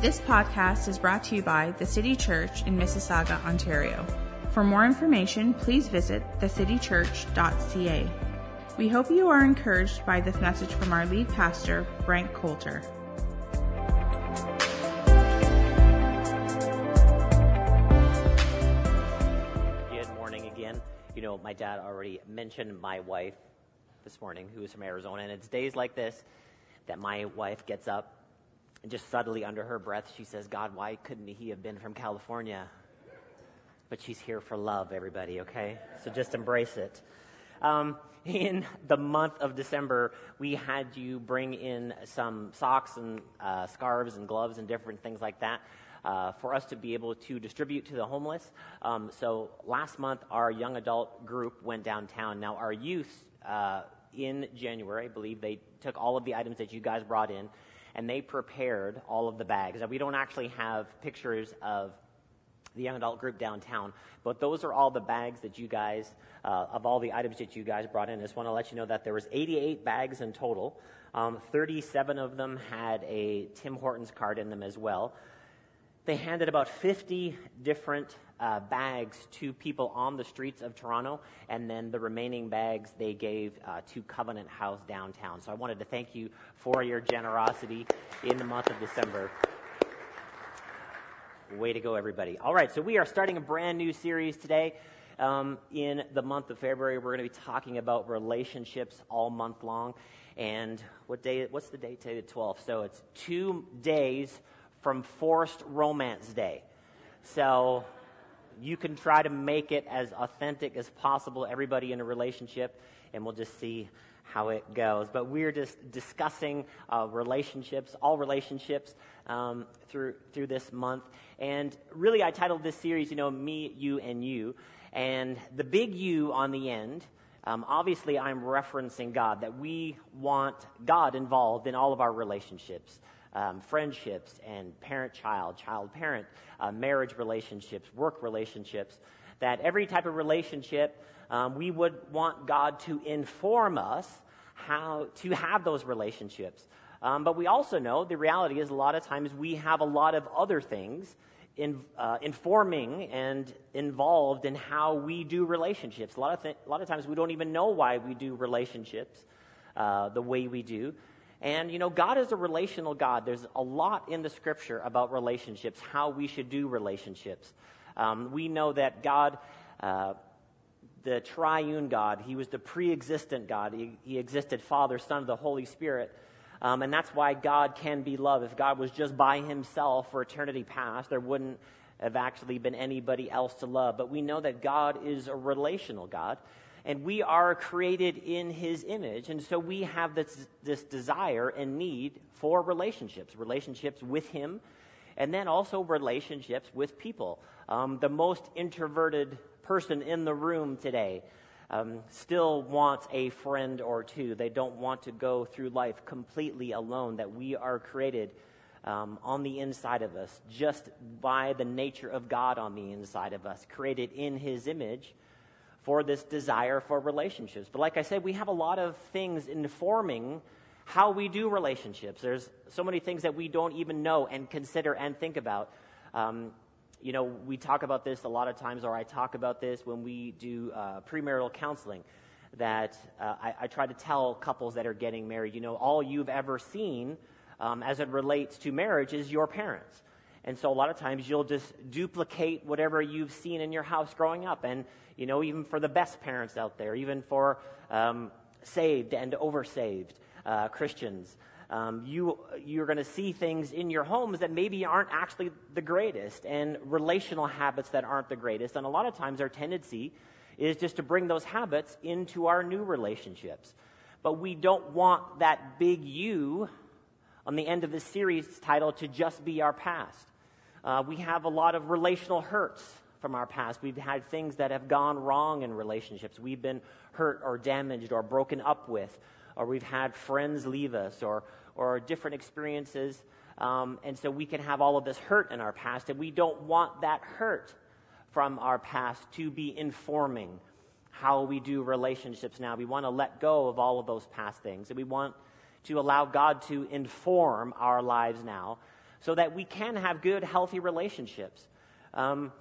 This podcast is brought to you by the City Church in Mississauga, Ontario. For more information, please visit thecitychurch.ca. We hope you are encouraged by this message from our lead pastor, Frank Coulter. Good morning again. You know, my dad already mentioned my wife this morning, who is from Arizona, and it's days like this that my wife gets up and just subtly under her breath, she says, God, why couldn't he have been from California? But she's here for love, everybody, okay? So just embrace it. Um, in the month of December, we had you bring in some socks and uh, scarves and gloves and different things like that. Uh, for us to be able to distribute to the homeless. Um, so last month, our young adult group went downtown. Now, our youth uh, in January, I believe they took all of the items that you guys brought in and they prepared all of the bags. Now, we don't actually have pictures of the young adult group downtown, but those are all the bags that you guys, uh, of all the items that you guys brought in. I just want to let you know that there was 88 bags in total. Um, 37 of them had a Tim Hortons card in them as well. They handed about 50 different uh, bags to people on the streets of Toronto, and then the remaining bags they gave uh, to Covenant House downtown. So I wanted to thank you for your generosity in the month of December. Way to go, everybody. All right, so we are starting a brand new series today. Um, in the month of February, we're going to be talking about relationships all month long. And what day? What's the date today? The 12th. So it's two days from Forced Romance Day. So you can try to make it as authentic as possible, everybody in a relationship, and we'll just see how it goes. But we're just discussing uh, relationships, all relationships, um, through through this month. And really, I titled this series, you know, me, you, and you. And the big you on the end. Um, obviously, I'm referencing God, that we want God involved in all of our relationships um, friendships and parent child, child parent, uh, marriage relationships, work relationships, that every type of relationship, um, we would want God to inform us how to have those relationships. Um, but we also know the reality is a lot of times we have a lot of other things in, uh, informing and involved in how we do relationships. A lot of, th- a lot of times we don't even know why we do relationships uh, the way we do. And, you know, God is a relational God. There's a lot in the scripture about relationships, how we should do relationships. Um, we know that God, uh, the triune God, He was the pre existent God. He, he, existed Father, Son, the Holy Spirit. Um, and that's why God can be love. If God was just by Himself for eternity past, there wouldn't have actually been anybody else to love. But we know that God is a relational God and we are created in his image. And so we have this, this desire and need for relationships, relationships with him, and then also relationships with people. Um, the most introverted person in the room today um, still wants a friend or two. They don't want to go through life completely alone, that we are created. Um, on the inside of us, just by the nature of God on the inside of us, created in His image, for this desire for relationships. But like I said, we have a lot of things informing how we do relationships. There's so many things that we don't even know and consider and think about. Um, you know, we talk about this a lot of times, or I talk about this when we do uh, premarital counseling. That uh, I, I, try to tell couples that are getting married, you know, all you've ever seen um, as it relates to marriage is your parents. And so a lot of times you'll just duplicate whatever you've seen in your house growing up. And you know, even for the best parents out there, even for um, saved and oversaved uh, Christians. Um, you, you're going to see things in your homes that maybe aren't actually the greatest and relational habits that aren't the greatest. And a lot of times our tendency is just to bring those habits into our new relationships. But we don't want that big you on the end of this series titled to just be our past. Uh, we have a lot of relational hurts from our past. We've had things that have gone wrong in relationships. We've been hurt or damaged or broken up with, or we've had friends leave us, or, or different experiences. Um, and so we can have all of this hurt in our past, and we don't want that hurt from our past to be informing how we do relationships now. We want to let go of all of those past things, and we want to allow God to inform our lives now so that we can have good, healthy relationships. Um,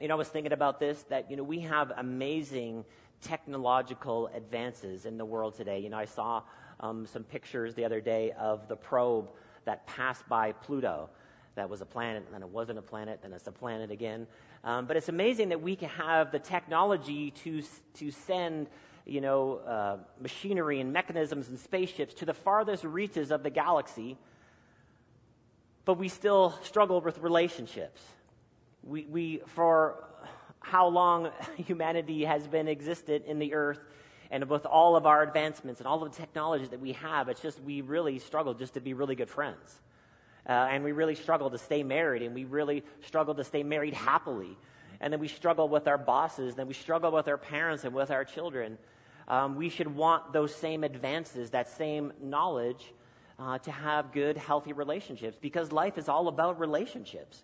you know, I was thinking about this that, you know, we have amazing technological advances in the world today. You know, I saw um, some pictures the other day of the probe that passed by Pluto. That was a planet, and then it wasn't a planet, then it's a planet again. Um, but it's amazing that we can have the technology to, to send you know, uh, machinery and mechanisms and spaceships to the farthest reaches of the galaxy, but we still struggle with relationships. We, we, for how long humanity has been existed in the earth, and with all of our advancements and all of the technologies that we have, it's just we really struggle just to be really good friends. Uh, and we really struggle to stay married, and we really struggle to stay married happily. And then we struggle with our bosses, then we struggle with our parents and with our children. Um, we should want those same advances, that same knowledge, uh, to have good, healthy relationships because life is all about relationships.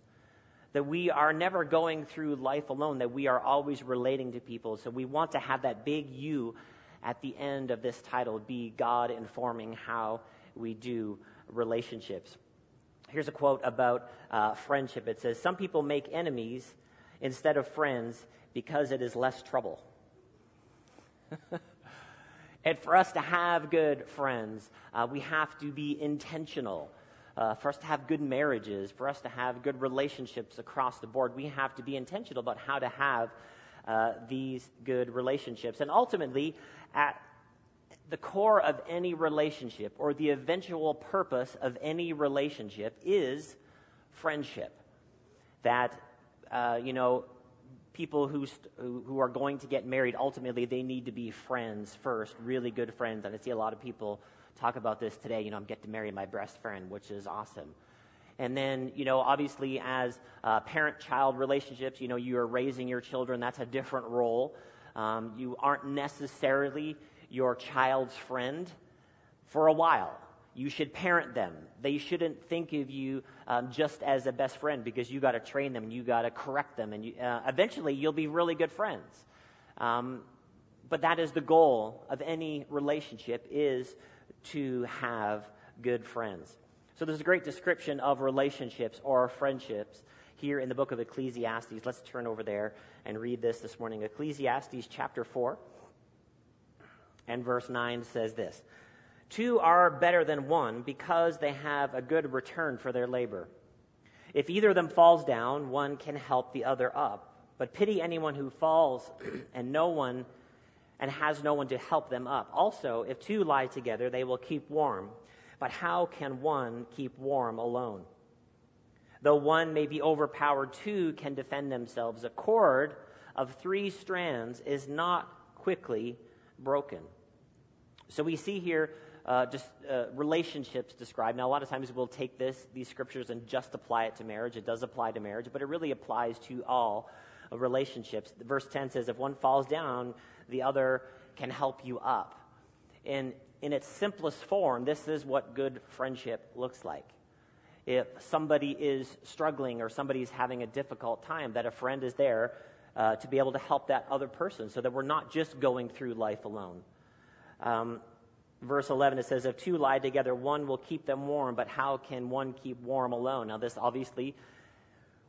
That we are never going through life alone, that we are always relating to people. So we want to have that big U at the end of this title be God informing how we do relationships. Here's a quote about uh, friendship it says, Some people make enemies instead of friends because it is less trouble. and for us to have good friends, uh, we have to be intentional. Uh, for us to have good marriages, for us to have good relationships across the board, we have to be intentional about how to have uh, these good relationships. And ultimately, at the core of any relationship or the eventual purpose of any relationship is friendship. That, uh, you know, people who, st- who are going to get married, ultimately, they need to be friends first, really good friends. And I see a lot of people talk about this today. You know, I'm getting to marry my best friend, which is awesome. And then, you know, obviously, as uh, parent child relationships, you know, you are raising your children, that's a different role. Um, you aren't necessarily your child's friend for a while. You should parent them. They shouldn't think of you um, just as a best friend because you got to train them and you got to correct them, and you, uh, eventually you'll be really good friends. Um, but that is the goal of any relationship: is to have good friends. So there's a great description of relationships or friendships here in the book of Ecclesiastes. Let's turn over there and read this this morning. Ecclesiastes chapter 4 and verse 9 says this Two are better than one because they have a good return for their labor. If either of them falls down, one can help the other up. But pity anyone who falls and no one and has no one to help them up. Also, if two lie together, they will keep warm. But how can one keep warm alone? Though one may be overpowered, two can defend themselves. A cord of three strands is not quickly broken. So we see here uh, just uh, relationships described. Now, a lot of times we'll take this, these scriptures, and just apply it to marriage. It does apply to marriage, but it really applies to all relationships. Verse 10 says, If one falls down, the other can help you up. And in its simplest form, this is what good friendship looks like. If somebody is struggling or somebody is having a difficult time, that a friend is there uh, to be able to help that other person so that we're not just going through life alone. Um, verse 11, it says, If two lie together, one will keep them warm, but how can one keep warm alone? Now, this obviously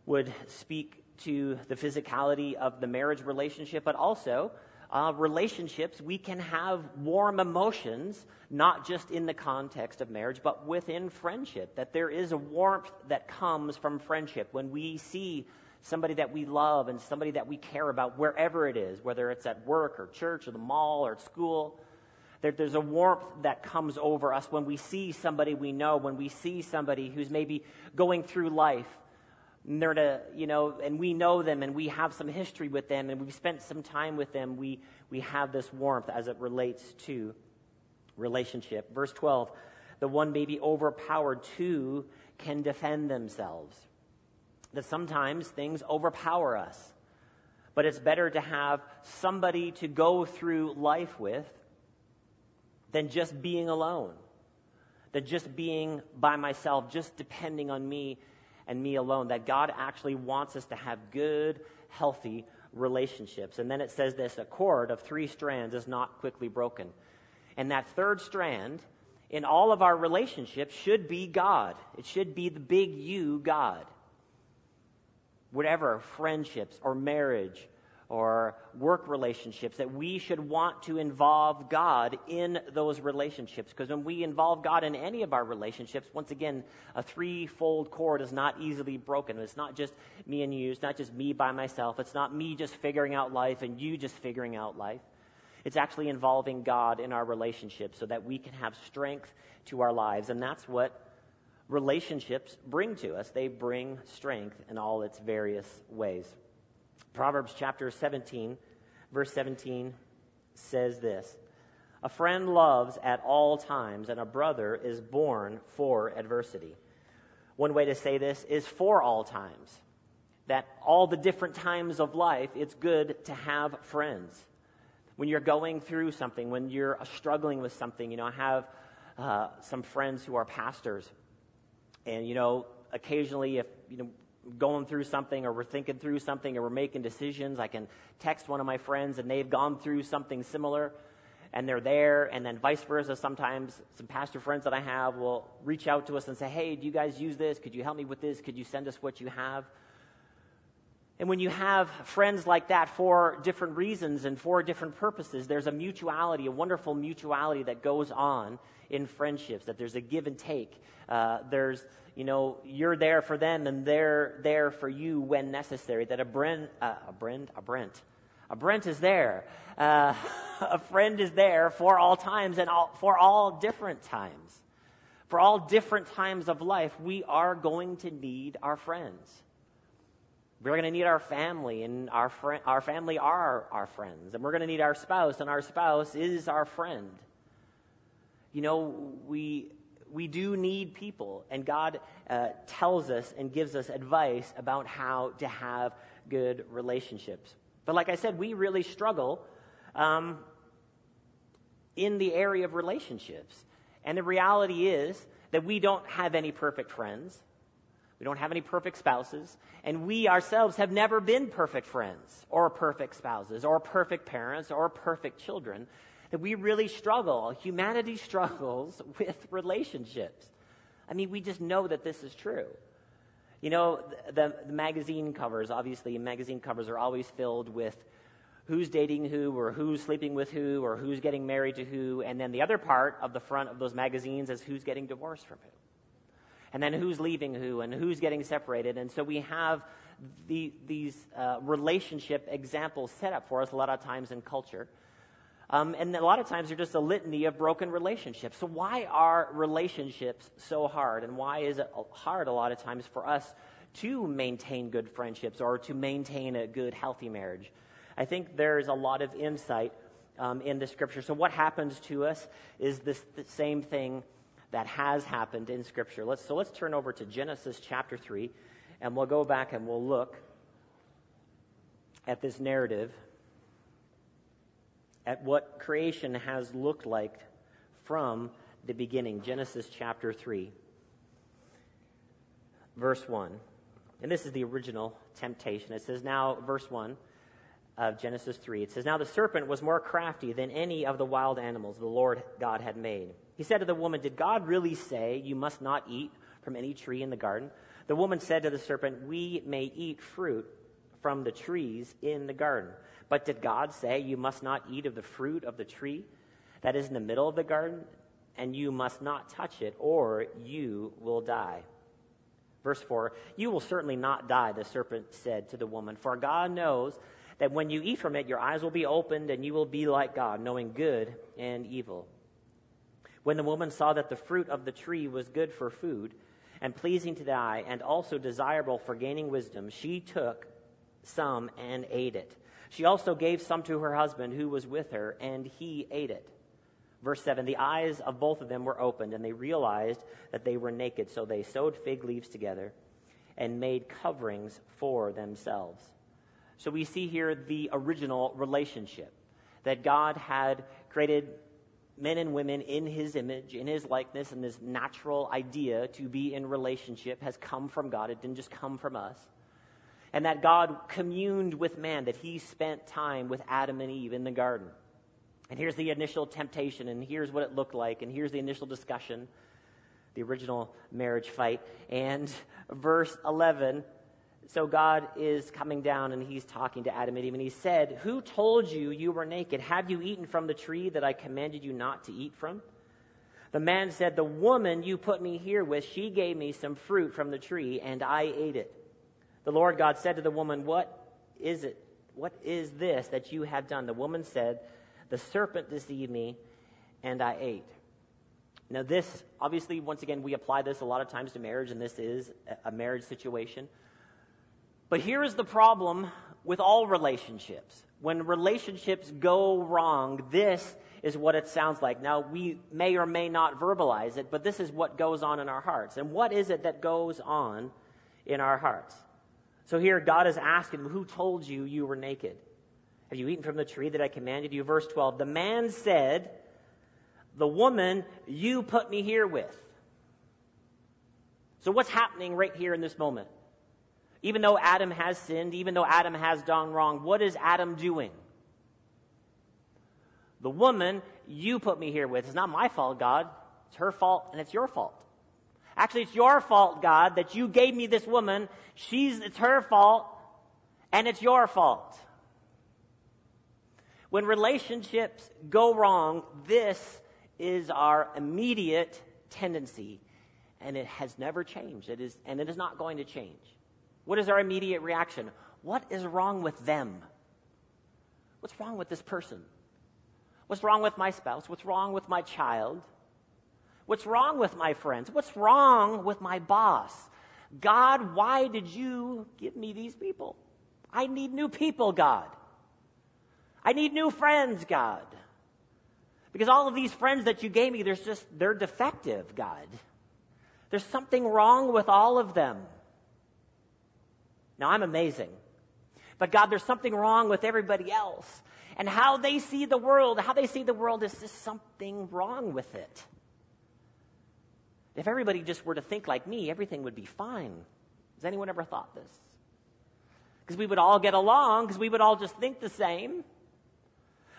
would speak to the physicality of the marriage relationship, but also uh, relationships, we can have warm emotions, not just in the context of marriage, but within friendship. That there is a warmth that comes from friendship when we see somebody that we love and somebody that we care about, wherever it is, whether it's at work or church or the mall or at school. There, there's a warmth that comes over us when we see somebody we know, when we see somebody who's maybe going through life. And they're to, you know, and we know them and we have some history with them and we've spent some time with them. We, we have this warmth as it relates to relationship. Verse 12, the one may be overpowered, two can defend themselves. That sometimes things overpower us. But it's better to have somebody to go through life with than just being alone, than just being by myself, just depending on me and me alone. That God actually wants us to have good, healthy relationships. And then it says this a cord of three strands is not quickly broken. And that third strand in all of our relationships should be God. It should be the big you, God. Whatever, friendships or marriage or work relationships, that we should want to involve God in those relationships. Because when we involve God in any of our relationships, once again, a threefold cord is not easily broken. It's not just me and you, it's not just me by myself, it's not me just figuring out life and you just figuring out life. It's actually involving God in our relationships so that we can have strength to our lives. And that's what relationships bring to us. They bring strength in all its various ways. Proverbs chapter 17, verse 17 says this A friend loves at all times, and a brother is born for adversity. One way to say this is for all times. That all the different times of life, it's good to have friends. When you're going through something, when you're struggling with something, you know, I have uh, some friends who are pastors. And, you know, occasionally if, you know, going through something or we're thinking through something or we're making decisions, I can text one of my friends and they've gone through something similar and they're there. And then vice versa, sometimes some pastor friends that I have will reach out to us and say, Hey, do you guys use this? Could you help me with this? Could you send us what you have? And when you have friends like that for different reasons and for different purposes, there's a mutuality, a wonderful mutuality that goes on in friendships, that there's a give and take. Uh, there's you know, you're there for them and they're there for you when necessary. That a Brent, uh, a Brent, a Brent, a Brent is there. Uh, a friend is there for all times and all, for all different times. For all different times of life, we are going to need our friends. We're going to need our family, and our, fr- our family are our friends. And we're going to need our spouse, and our spouse is our friend. You know, we we do need people, and God uh, tells us and gives us advice about how to have good relationships. But like I said, we really struggle um, in the area of relationships. And the reality is that we don't have any perfect friends. We don't have any perfect spouses. And we ourselves have never been perfect friends or perfect spouses or perfect parents or perfect children that we really struggle. Humanity struggles with relationships. I mean, we just know that this is true. You know, the, the, magazine covers, obviously, magazine covers are always filled with who's dating who, or who's sleeping with who, or who's getting married to who. And then the other part of the front of those magazines is who's getting divorced from who. And then who's leaving who, and who's getting separated. And so we have the, these uh, relationship examples set up for us a lot of times in culture. Um, and a lot of times they're just a litany of broken relationships. So, why are relationships so hard? And why is it hard a lot of times for us to maintain good friendships or to maintain a good, healthy marriage? I think there's a lot of insight um, in the scripture. So, what happens to us is this the same thing that has happened in scripture. Let's, so, let's turn over to Genesis chapter 3, and we'll go back and we'll look at this narrative at what creation has looked like from the beginning. Genesis chapter 3, verse 1. And this is the original temptation. It says, Now, verse 1 of Genesis 3, it says, Now the serpent was more crafty than any of the wild animals the Lord God had made. He said to the woman, Did God really say you must not eat from any tree in the garden? The woman said to the serpent, We may eat fruit from the trees in the garden. But did God say, You must not eat of the fruit of the tree that is in the middle of the garden, and you must not touch it, or you will die? Verse 4 You will certainly not die, the serpent said to the woman, for God knows that when you eat from it, your eyes will be opened, and you will be like God, knowing good and evil. When the woman saw that the fruit of the tree was good for food, and pleasing to the eye, and also desirable for gaining wisdom, she took some and ate it. She also gave some to her husband who was with her, and he ate it. Verse 7 The eyes of both of them were opened, and they realized that they were naked. So they sewed fig leaves together and made coverings for themselves. So we see here the original relationship that God had created men and women in his image, in his likeness, and this natural idea to be in relationship has come from God. It didn't just come from us and that God communed with man, that he spent time with Adam and Eve in the garden. And here's the initial temptation, and here's what it looked like, and here's the initial discussion, the original marriage fight. And verse 11 so God is coming down and he's talking to Adam and Eve, and he said, Who told you you were naked? Have you eaten from the tree that I commanded you not to eat from? The man said, The woman you put me here with, she gave me some fruit from the tree, and I ate it. The Lord God said to the woman, What is it? What is this that you have done? The woman said, The serpent deceived me, and I ate. Now, this, obviously, once again, we apply this a lot of times to marriage, and this is a marriage situation. But here is the problem with all relationships. When relationships go wrong, this is what it sounds like. Now, we may or may not verbalize it, but this is what goes on in our hearts. And what is it that goes on in our hearts? So here, God is asking, Who told you you were naked? Have you eaten from the tree that I commanded you? Verse 12 The man said, The woman you put me here with. So, what's happening right here in this moment? Even though Adam has sinned, even though Adam has done wrong, what is Adam doing? The woman you put me here with. It's not my fault, God. It's her fault and it's your fault. Actually, it's your fault, God, that you gave me this woman. She's, it's her fault and it's your fault. When relationships go wrong, this is our immediate tendency, and it has never changed. It is, and it is not going to change. What is our immediate reaction? What is wrong with them? What's wrong with this person? What's wrong with my spouse? What's wrong with my child? What's wrong with my friends? What's wrong with my boss? God, why did you give me these people? I need new people, God. I need new friends, God. Because all of these friends that you gave me, there's just, they're defective, God. There's something wrong with all of them. Now, I'm amazing. But God, there's something wrong with everybody else. And how they see the world, how they see the world is just something wrong with it. If everybody just were to think like me, everything would be fine. Has anyone ever thought this? Because we would all get along, because we would all just think the same.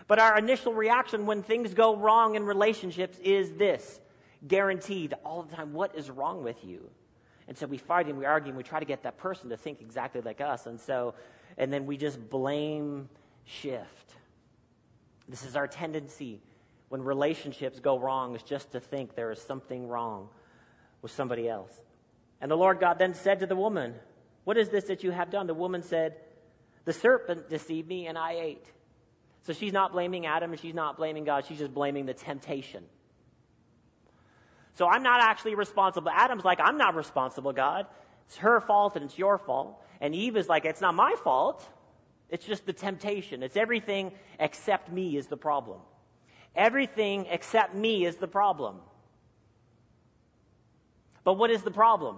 But our initial reaction when things go wrong in relationships is this guaranteed all the time what is wrong with you? And so we fight and we argue and we try to get that person to think exactly like us. And so, and then we just blame shift. This is our tendency when relationships go wrong, is just to think there is something wrong with somebody else. And the Lord God then said to the woman, What is this that you have done? The woman said, The serpent deceived me and I ate. So she's not blaming Adam and she's not blaming God. She's just blaming the temptation. So I'm not actually responsible. Adam's like, I'm not responsible, God. It's her fault and it's your fault. And Eve is like, it's not my fault. It's just the temptation. It's everything except me is the problem. Everything except me is the problem. But what is the problem?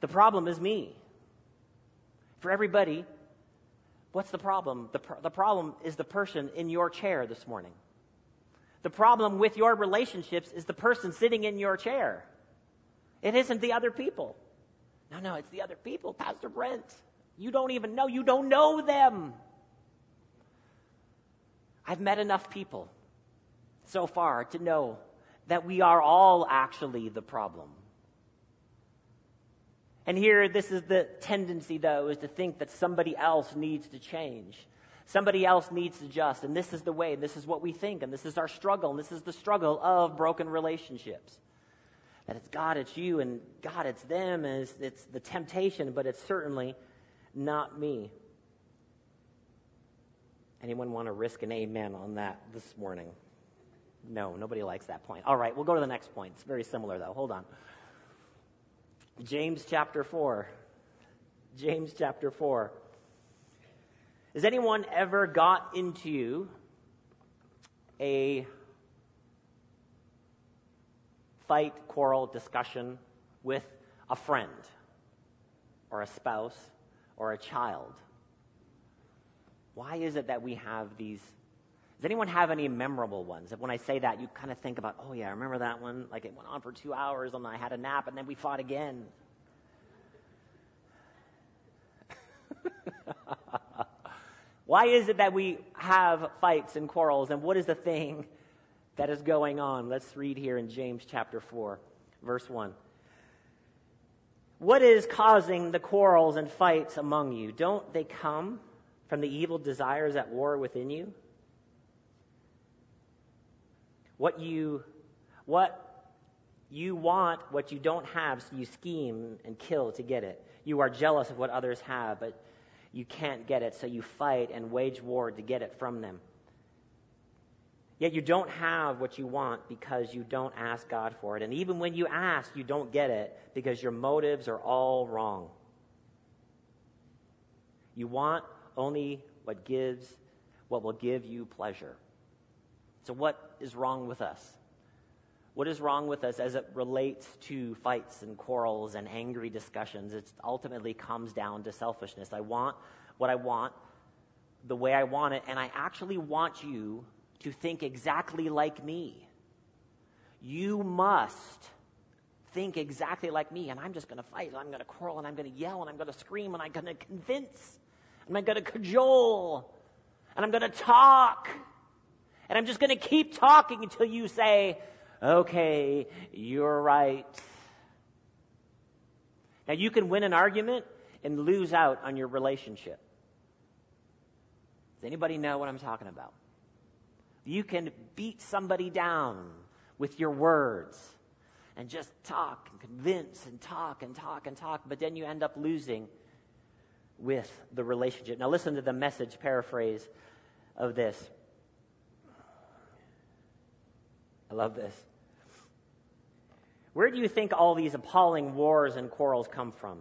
The problem is me. For everybody, what's the problem? The, pr- the problem is the person in your chair this morning. The problem with your relationships is the person sitting in your chair. It isn't the other people. No, no, it's the other people, Pastor Brent. You don't even know. You don't know them. I've met enough people so far to know that we are all actually the problem. And here, this is the tendency, though, is to think that somebody else needs to change. Somebody else needs to adjust, and this is the way, and this is what we think, and this is our struggle, and this is the struggle of broken relationships. That it's God, it's you, and God, it's them, and it's, it's the temptation, but it's certainly not me. Anyone want to risk an amen on that this morning? No, nobody likes that point. All right, we'll go to the next point. It's very similar, though. Hold on. James chapter 4. James chapter 4. Has anyone ever got into a fight, quarrel, discussion with a friend or a spouse or a child? Why is it that we have these? Does anyone have any memorable ones? When I say that, you kind of think about, oh yeah, I remember that one. Like it went on for two hours, and I had a nap, and then we fought again. Why is it that we have fights and quarrels, and what is the thing that is going on? Let's read here in James chapter 4, verse 1. What is causing the quarrels and fights among you? Don't they come from the evil desires at war within you? What you what you want what you don't have, so you scheme and kill to get it. You are jealous of what others have, but you can't get it, so you fight and wage war to get it from them. Yet you don't have what you want because you don't ask God for it. And even when you ask, you don't get it because your motives are all wrong. You want only what gives what will give you pleasure. So what is wrong with us? What is wrong with us as it relates to fights and quarrels and angry discussions? It ultimately comes down to selfishness. I want what I want the way I want it, and I actually want you to think exactly like me. You must think exactly like me, and I'm just going to fight, and I'm going to quarrel, and I'm going to yell, and I'm going to scream, and I'm going to convince, and I'm going to cajole, and I'm going to talk, and I'm just going to keep talking until you say, okay, you're right. Now, you can win an argument and lose out on your relationship. Does anybody know what I'm talking about? You can beat somebody down with your words and just talk and convince and talk and talk and talk, but then you end up losing with the relationship. Now, listen to the message paraphrase of this. I love this. Where do you think all these appalling wars and quarrels come from?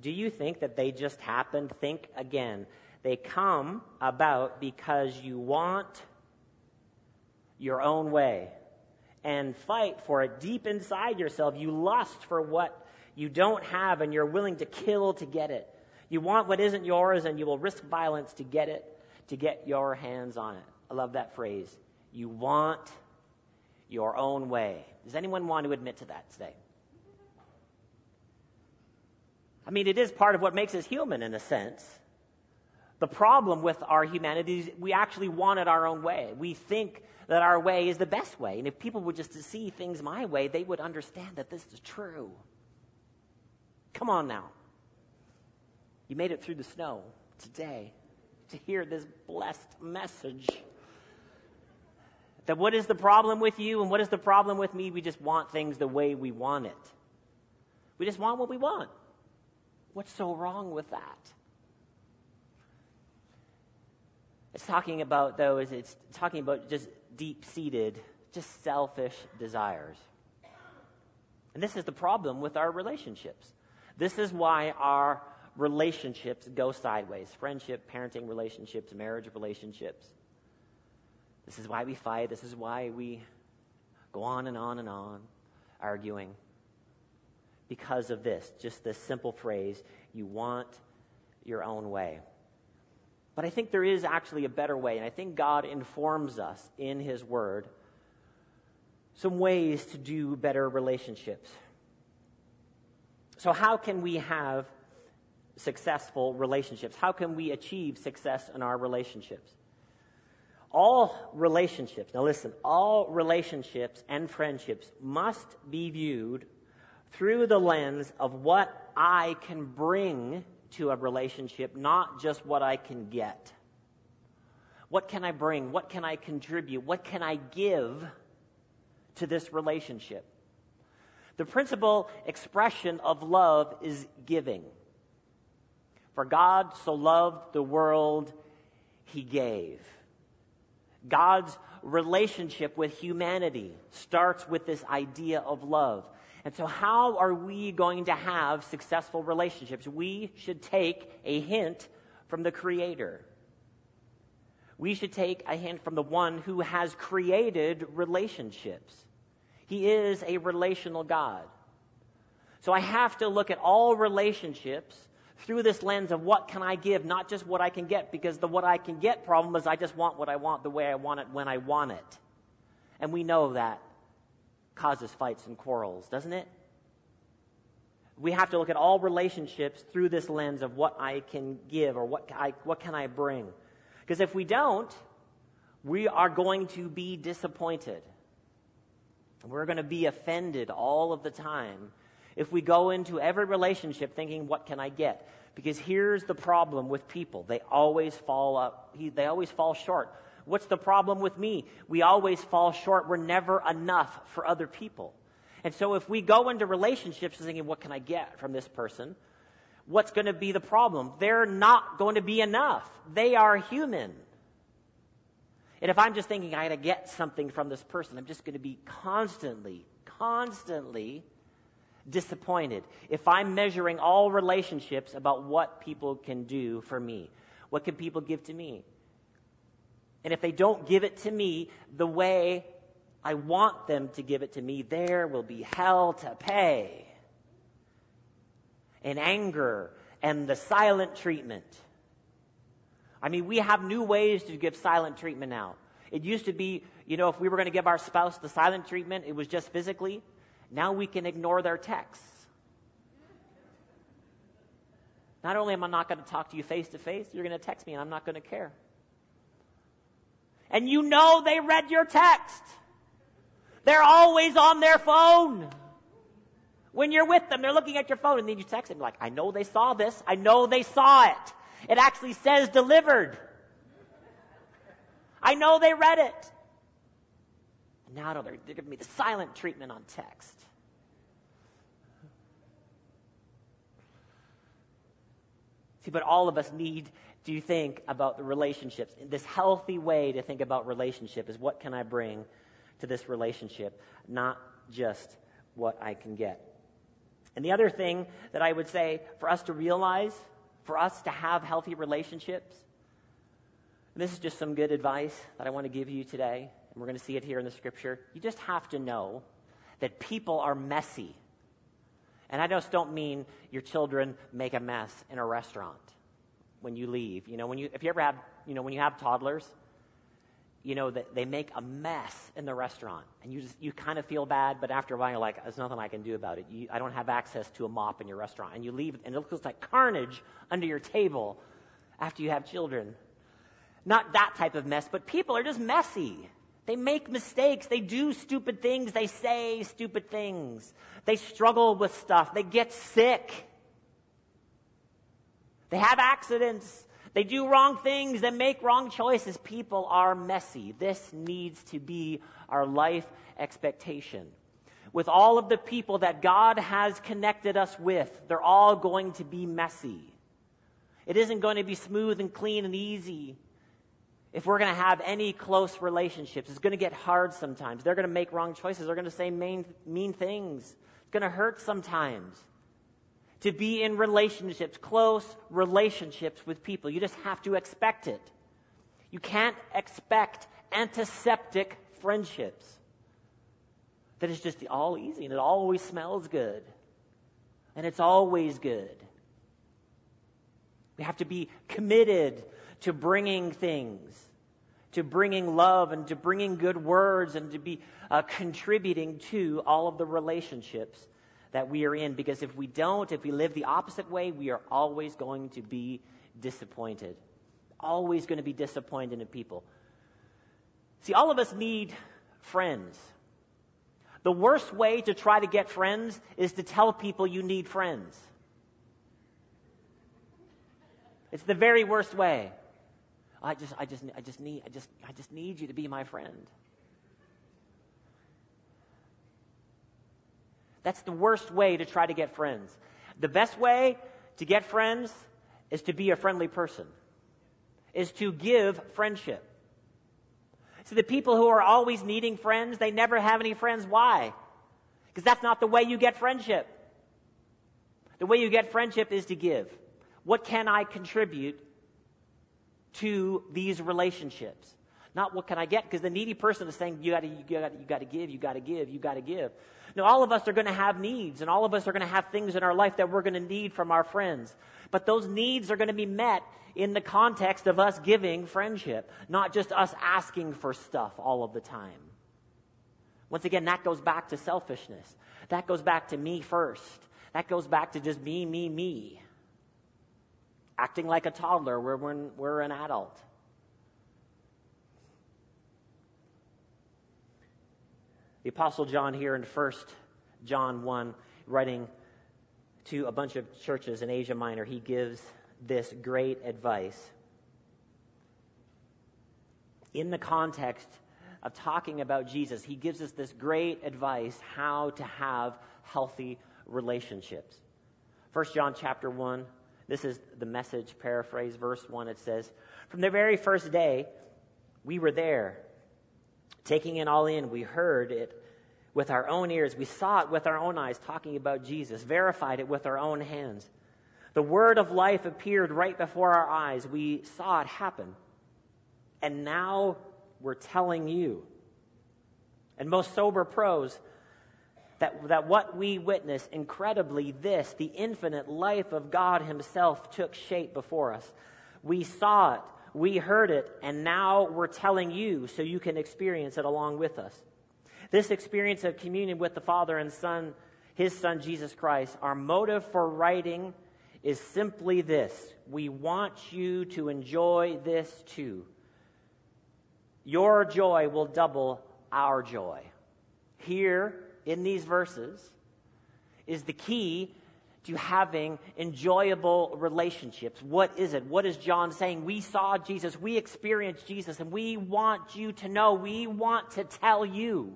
Do you think that they just happened? Think again. They come about because you want your own way and fight for it deep inside yourself. You lust for what you don't have and you're willing to kill to get it. You want what isn't yours and you will risk violence to get it, to get your hands on it. I love that phrase. You want your own way. Does anyone want to admit to that today? I mean, it is part of what makes us human in a sense. The problem with our humanity is we actually want it our own way. We think that our way is the best way. And if people would just see things my way, they would understand that this is true. Come on now. You made it through the snow today to hear this blessed message. That what is the problem with you and what is the problem with me? We just want things the way we want it. We just want what we want. What's so wrong with that? It's talking about, though, is it's talking about just deep seated, just selfish desires. And this is the problem with our relationships. This is why our relationships go sideways friendship, parenting relationships, marriage relationships. This is why we fight. This is why we go on and on and on arguing. Because of this, just this simple phrase you want your own way. But I think there is actually a better way, and I think God informs us in His Word some ways to do better relationships. So, how can we have successful relationships? How can we achieve success in our relationships? All relationships, now listen, all relationships and friendships must be viewed through the lens of what I can bring to a relationship, not just what I can get. What can I bring? What can I contribute? What can I give to this relationship? The principal expression of love is giving. For God so loved the world, he gave. God's relationship with humanity starts with this idea of love. And so, how are we going to have successful relationships? We should take a hint from the Creator. We should take a hint from the one who has created relationships. He is a relational God. So, I have to look at all relationships through this lens of what can I give, not just what I can get, because the what I can get problem is I just want what I want the way I want it when I want it. And we know that causes fights and quarrels, doesn't it? We have to look at all relationships through this lens of what I can give or what, I, what can I bring. Because if we don't, we are going to be disappointed. We're going to be offended all of the time if we go into every relationship thinking, what can I get? Because here's the problem with people. They always fall up, they always fall short. What's the problem with me? We always fall short. We're never enough for other people. And so if we go into relationships thinking, what can I get from this person? What's going to be the problem? They're not going to be enough. They are human. And if I'm just thinking I got to get something from this person, I'm just going to be constantly, constantly disappointed. If I'm measuring all relationships about what people can do for me, what can people give to me? And if they don't give it to me the way I want them to give it to me, there will be hell to pay. And anger and the silent treatment. I mean, we have new ways to give silent treatment now. It used to be, you know, if we were going to give our spouse the silent treatment, it was just physically. Now we can ignore their texts. Not only am I not going to talk to you face to face, you're going to text me and I'm not going to care. And you know they read your text. They're always on their phone. When you're with them, they're looking at your phone and then you text them like, I know they saw this. I know they saw it. It actually says delivered. I know they read it. Now they're, they're giving me the silent treatment on text. See, but all of us need to think about the relationships. This healthy way to think about relationship is what can I bring to this relationship, not just what I can get. And the other thing that I would say for us to realize, for us to have healthy relationships, this is just some good advice that I want to give you today, and we're going to see it here in the scripture. You just have to know that people are messy. And I just don't mean your children make a mess in a restaurant when you leave. You know, when you if you ever have, you know, when you have toddlers, you know, that they make a mess in the restaurant, and you just you kind of feel bad, but after a while you're like, there's nothing I can do about it. You, I don't have access to a mop in your restaurant, and you leave, and it looks like carnage under your table after you have children. Not that type of mess, but people are just messy. They make mistakes. They do stupid things. They say stupid things. They struggle with stuff. They get sick. They have accidents. They do wrong things. They make wrong choices. People are messy. This needs to be our life expectation. With all of the people that God has connected us with, they're all going to be messy. It isn't going to be smooth and clean and easy. If we're going to have any close relationships, it's going to get hard sometimes. They're going to make wrong choices. They're going to say mean, mean things. It's going to hurt sometimes to be in relationships, close relationships with people. You just have to expect it. You can't expect antiseptic friendships. That is just all easy and it always smells good. And it's always good. We have to be committed to bringing things, to bringing love and to bringing good words and to be uh, contributing to all of the relationships that we are in. Because if we don't, if we live the opposite way, we are always going to be disappointed. Always going to be disappointed in people. See, all of us need friends. The worst way to try to get friends is to tell people you need friends. It's the very worst way. I just, I just, I just need, I just, I just need you to be my friend. That's the worst way to try to get friends. The best way to get friends is to be a friendly person, is to give friendship. So the people who are always needing friends, they never have any friends. Why? Because that's not the way you get friendship. The way you get friendship is to give. What can I contribute to these relationships? Not what can I get, because the needy person is saying, you gotta, you gotta, you gotta give, you gotta give, you gotta give. Now, all of us are to have needs, and all of us are to have things in our life that we're to need from our friends. But those needs are to be met in the context of us giving friendship, not just us asking for stuff all of the time. Once again, that goes back to selfishness. That goes back to me first. That goes back to just me, me, me. Acting like a toddler where we're, we're an adult. The Apostle John here in 1 John 1, writing to a bunch of churches in Asia Minor, he gives this great advice. In the context of talking about Jesus, he gives us this great advice how to have healthy relationships. 1 John chapter 1, this is the message paraphrase, verse 1. It says, From the very first day, we were there, taking it all in. We heard it with our own ears. We saw it with our own eyes, talking about Jesus, verified it with our own hands. The word of life appeared right before our eyes. We saw it happen. And now we're telling you. And most sober prose, that, that what we witness, incredibly, this, the infinite life of God Himself, took shape before us. We saw it, we heard it, and now we're telling you so you can experience it along with us. This experience of communion with the Father and Son, His Son Jesus Christ, our motive for writing is simply this we want you to enjoy this too. Your joy will double our joy. Here in these verses is the key to having enjoyable relationships. What is it? What is John saying? We saw Jesus, we experienced Jesus, and we want you to know, we want to tell you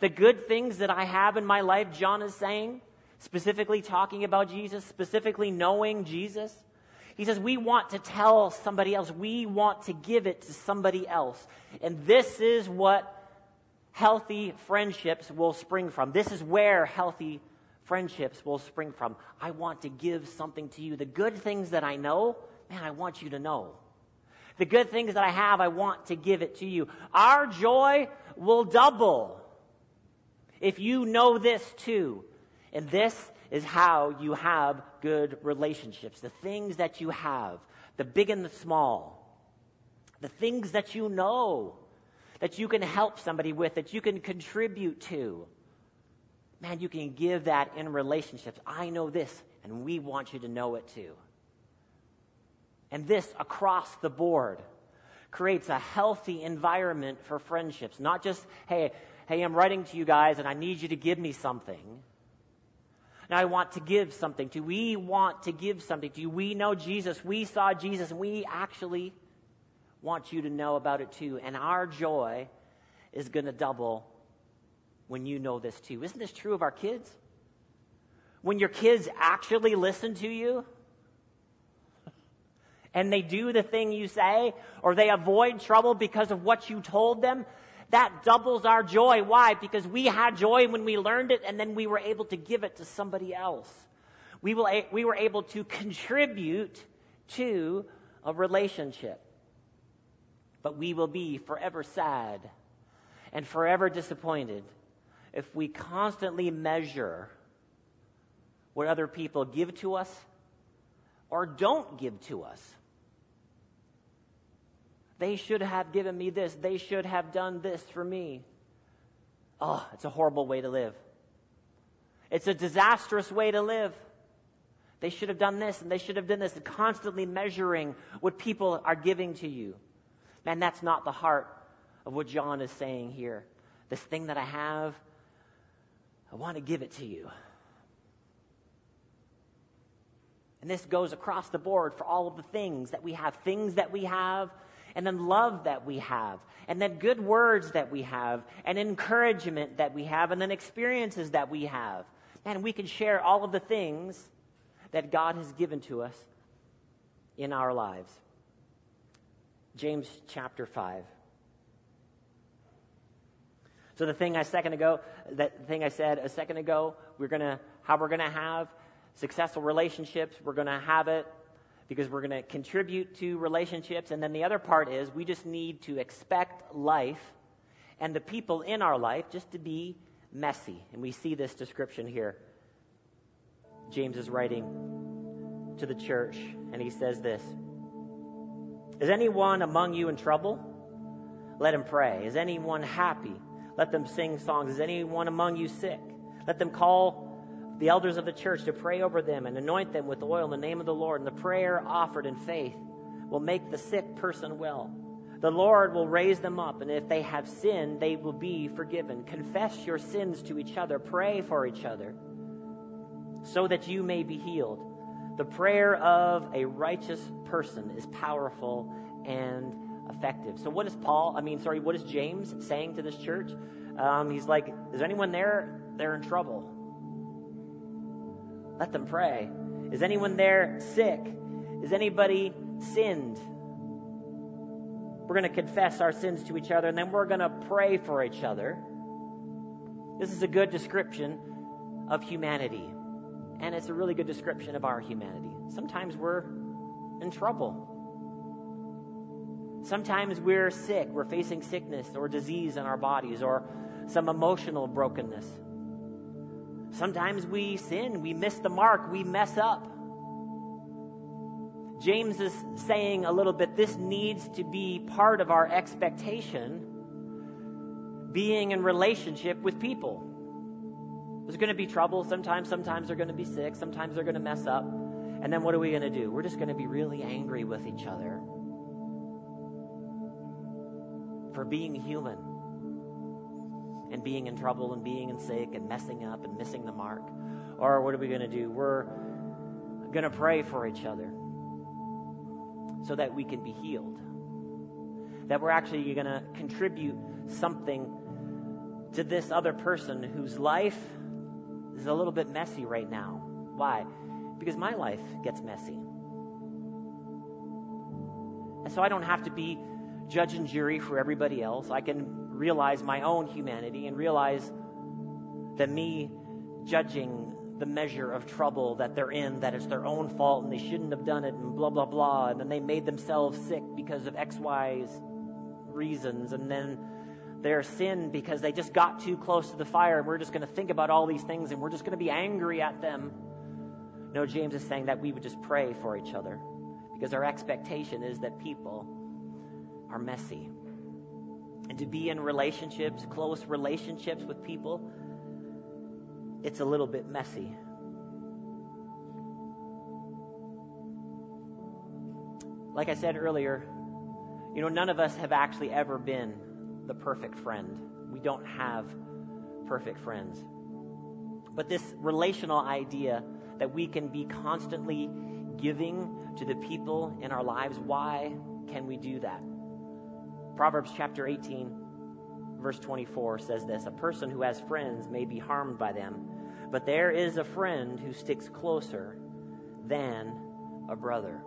the good things that I have in my life, John is saying, specifically talking about Jesus, specifically knowing Jesus. He says, We want to tell somebody else. We want to give it to somebody else. And this is what healthy friendships will spring from. This is where healthy friendships will spring from. I want to give something to you. The good things that I know, man, I want you to know. The good things that I have, I want to give it to you. Our joy will double if you know this too. And this is how you have good relationships. The things that you have, the big and the small, the things that you know, that you can help somebody with, that you can contribute to. Man, you can give that in relationships. I know this, and we want you to know it too. And this across the board creates a healthy environment for friendships. Not just, hey, hey, I'm writing to you guys and I need you to give me something. Now I want to give something you. We want to give something you. We know Jesus. We saw Jesus and we actually want you to know about it too. And our joy is going to double when you know this too. Isn't this true of our kids? When your kids actually listen to you and they do the thing you say or they avoid trouble because of what you told them, that doubles our joy. Why? Because we had joy when we learned it and then we were able to give it to somebody else. We, will, we were able to contribute to a relationship. But we will be forever sad and forever disappointed if we constantly measure what other people give to us or don't give to us. They should have given me this. They should have done this for me. Oh, it's a horrible way to live. It's a disastrous way to live. They should have done this and they should have done this, constantly measuring what people are giving to you. Man, that's not the heart of what John is saying here. This thing that I have, I want to give it to you. And this goes across the board for all of the things that we have. Things that we have and then love that we have, and then good words that we have, and encouragement that we have, and then experiences that we have. And we can share all of the things that God has given to us in our lives. James chapter 5. So the thing I second ago, that thing I said a second ago, we're gonna how we're gonna have successful relationships. We're gonna have it because we're to contribute to relationships. And then the other part is we just need to expect life and the people in our life just to be messy. And we see this description here. James is writing to the church, and he says this Is anyone among you in trouble? Let him pray. Is anyone happy? Let them sing songs. Is anyone among you sick? Let them call the elders of the church to pray over them and anoint them with oil in the name of the Lord. And the prayer offered in faith will make the sick person well. The Lord will raise them up, and if they have sinned, they will be forgiven. Confess your sins to each other, pray for each other, so that you may be healed. The prayer of a righteous person is powerful and effective. So, what is Paul, I mean, sorry, what is James saying to this church? Um, he's like, Is anyone there? They're in trouble. Let them pray. Is anyone there sick? Is anybody sinned? We're going to confess our sins to each other, and then we're going to pray for each other. This is a good description of humanity, and it's a really good description of our humanity. Sometimes we're in trouble. Sometimes we're sick. We're facing sickness or disease in our bodies or some emotional brokenness. Sometimes we sin, we miss the mark, we mess up. James is saying a little bit this needs to be part of our expectation being in relationship with people. There's going to be trouble sometimes, sometimes they're going to be sick, sometimes they're going to mess up. And then what are we going to do? We're just going to be really angry with each other for being human and being in trouble and being in sick and messing up and missing the mark? Or what are we going to do? We're going to pray for each other so that we can be healed. That we're actually going to contribute something to this other person whose life is a little bit messy right now. Why? Because my life gets messy. And so I don't have to be judge and jury for everybody else. I can realize my own humanity and realize that me judging the measure of trouble that they're in, that it's their own fault and they shouldn't have done it, and blah, blah, blah. And then they made themselves sick because of X, Y's reasons. And then their sin because they just got too close to the fire. And we're just going to think about all these things and we're just going to be angry at them. No, James is saying that we would just pray for each other because our expectation is that people are messy and to be in relationships, close relationships with people, it's a little bit messy. Like I said earlier, you know, none of us have actually ever been the perfect friend. We don't have perfect friends. But this relational idea that we can be constantly giving to the people in our lives, why can we do that? Proverbs chapter 18, verse 24 says this A person who has friends may be harmed by them, but there is a friend who sticks closer than a brother.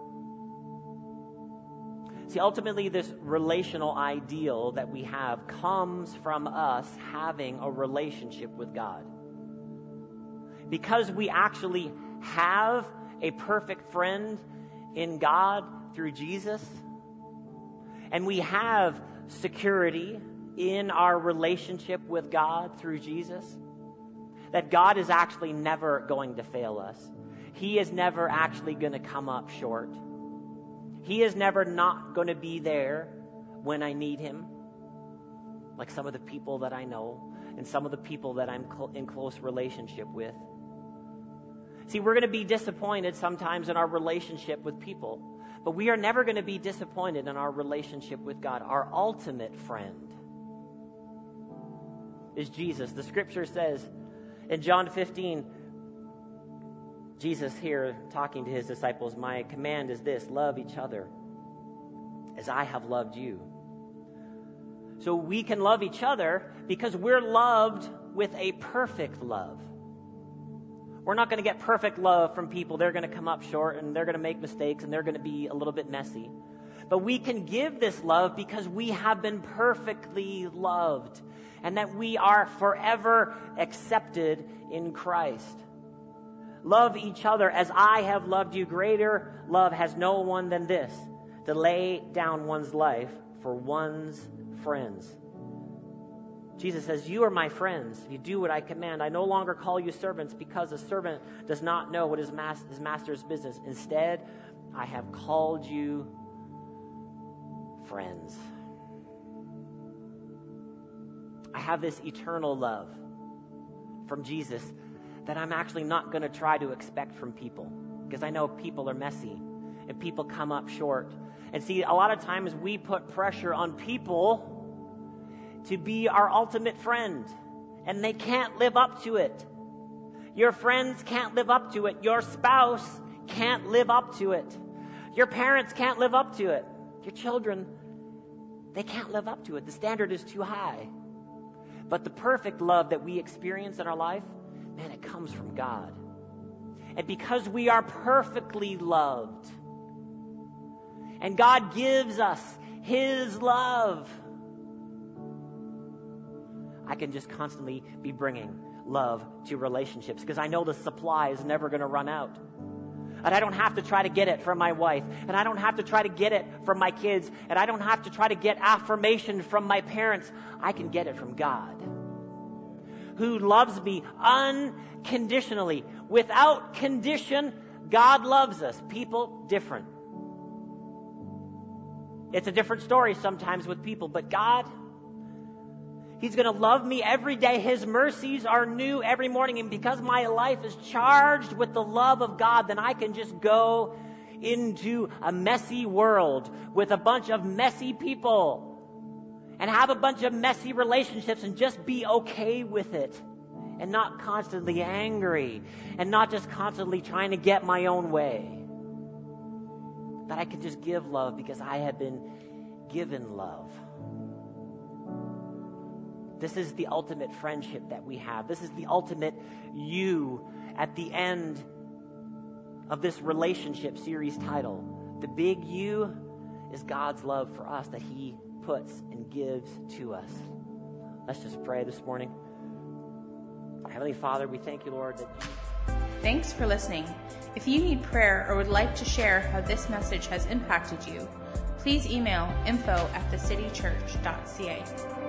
See, ultimately, this relational ideal that we have comes from us having a relationship with God. Because we actually have a perfect friend in God through Jesus and we have security in our relationship with God through Jesus. That God is actually never going to fail us. He is never actually going to come up short. He is never not going to be there when I need Him. Like some of the people that I know and some of the people that I'm in close relationship with. See, we're going to be disappointed sometimes in our relationship with people. But we are never going to be disappointed in our relationship with God. Our ultimate friend is Jesus. The scripture says in John 15, Jesus here talking to his disciples, My command is this love each other as I have loved you. So we can love each other because we're loved with a perfect love. We're not going to get perfect love from people. They're going to come up short and they're going to make mistakes and they're going to be a little bit messy. But we can give this love because we have been perfectly loved and that we are forever accepted in Christ. Love each other as I have loved you. Greater love has no one than this to lay down one's life for one's friends. Jesus says, You are my friends. You do what I command. I no longer call you servants because a servant does not know what is mas- his master's business. Instead, I have called you friends. I have this eternal love from Jesus that I'm actually not going to try to expect from people because I know people are messy and people come up short. And see, a lot of times we put pressure on people to be our ultimate friend, and they can't live up to it. Your friends can't live up to it. Your spouse can't live up to it. Your parents can't live up to it. Your children, they can't live up to it. The standard is too high. But the perfect love that we experience in our life, man, it comes from God. And because we are perfectly loved, and God gives us His love, I can just constantly be bringing love to relationships because I know the supply is never going to run out. And I don't have to try to get it from my wife. And I don't have to try to get it from my kids. And I don't have to try to get affirmation from my parents. I can get it from God, who loves me unconditionally. Without condition, God loves us. People, different. It's a different story sometimes with people, but God, He's going to love me every day. His mercies are new every morning. And because my life is charged with the love of God, then I can just go into a messy world with a bunch of messy people and have a bunch of messy relationships and just be okay with it and not constantly angry and not just constantly trying to get my own way. That I can just give love because I have been given love. This is the ultimate friendship that we have. This is the ultimate you at the end of this relationship series title. The big you is God's love for us that He puts and gives to us. Let's just pray this morning. Heavenly Father, we thank you, Lord, that Thanks for listening. If you need prayer or would like to share how this message has impacted you, please email info at thecitychurch.ca.